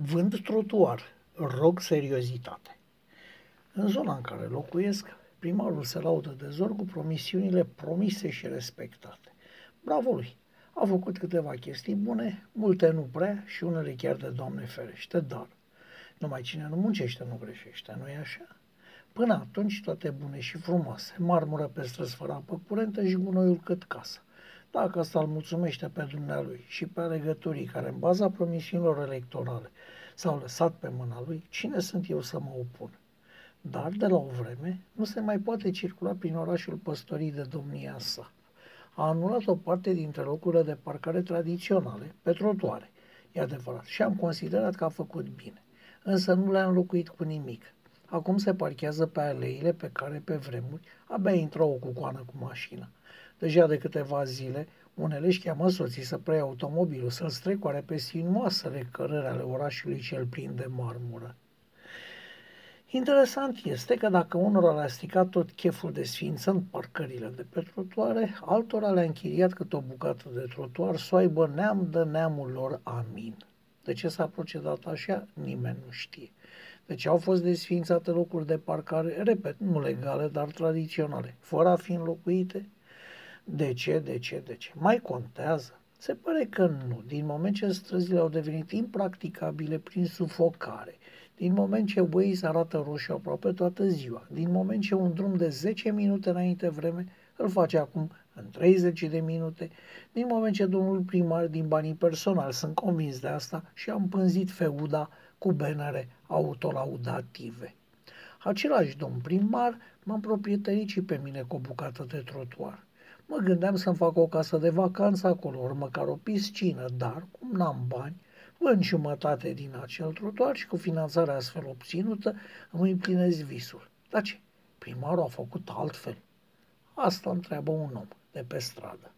Vând trotuar, rog seriozitate. În zona în care locuiesc, primarul se laudă de zor cu promisiunile promise și respectate. Bravo lui! A făcut câteva chestii bune, multe nu prea și unele chiar de Doamne ferește, dar numai cine nu muncește nu greșește, nu-i așa? Până atunci toate bune și frumoase, marmură pe străzi fără apă curentă și gunoiul cât casă. Dacă asta îl mulțumește pe dumnealui și pe legăturii care în baza promisiunilor electorale s-au lăsat pe mâna lui, cine sunt eu să mă opun? Dar, de la o vreme, nu se mai poate circula prin orașul păstorii de domnia sa. A anulat o parte dintre locurile de parcare tradiționale, pe trotuare, e adevărat, și am considerat că a făcut bine. Însă nu le-a înlocuit cu nimic. Acum se parchează pe aleile pe care, pe vremuri, abia intră o cucoană cu mașina. Deja de câteva zile, unele își cheamă soții să preia automobilul, să-l strecoare pe sinuoasele cărări ale orașului cel plin de marmură. Interesant este că dacă unora le-a stricat tot cheful de sfințând parcările de pe trotuare, altora le-a închiriat câte o bucată de trotuar să o aibă neam de neamul lor amin. De ce s-a procedat așa, nimeni nu știe. De ce au fost desfințate locuri de parcare, repet, nu legale, dar tradiționale, fără a fi înlocuite? De ce, de ce, de ce? Mai contează? Se pare că nu, din moment ce străzile au devenit impracticabile prin sufocare, din moment ce Waze arată roșu aproape toată ziua, din moment ce un drum de 10 minute înainte vreme îl face acum în 30 de minute, din moment ce domnul primar din banii personali sunt convins de asta și am pânzit feuda cu benere autolaudative. Același domn primar m-a proprietărit și pe mine cu o bucată de trotuar. Mă gândeam să-mi fac o casă de vacanță acolo, ori măcar o piscină, dar, cum n-am bani, vând jumătate din acel trotuar și cu finanțarea astfel obținută îmi împlinez visul. Dar ce? Primarul a făcut altfel. Asta întreabă un om de pe stradă.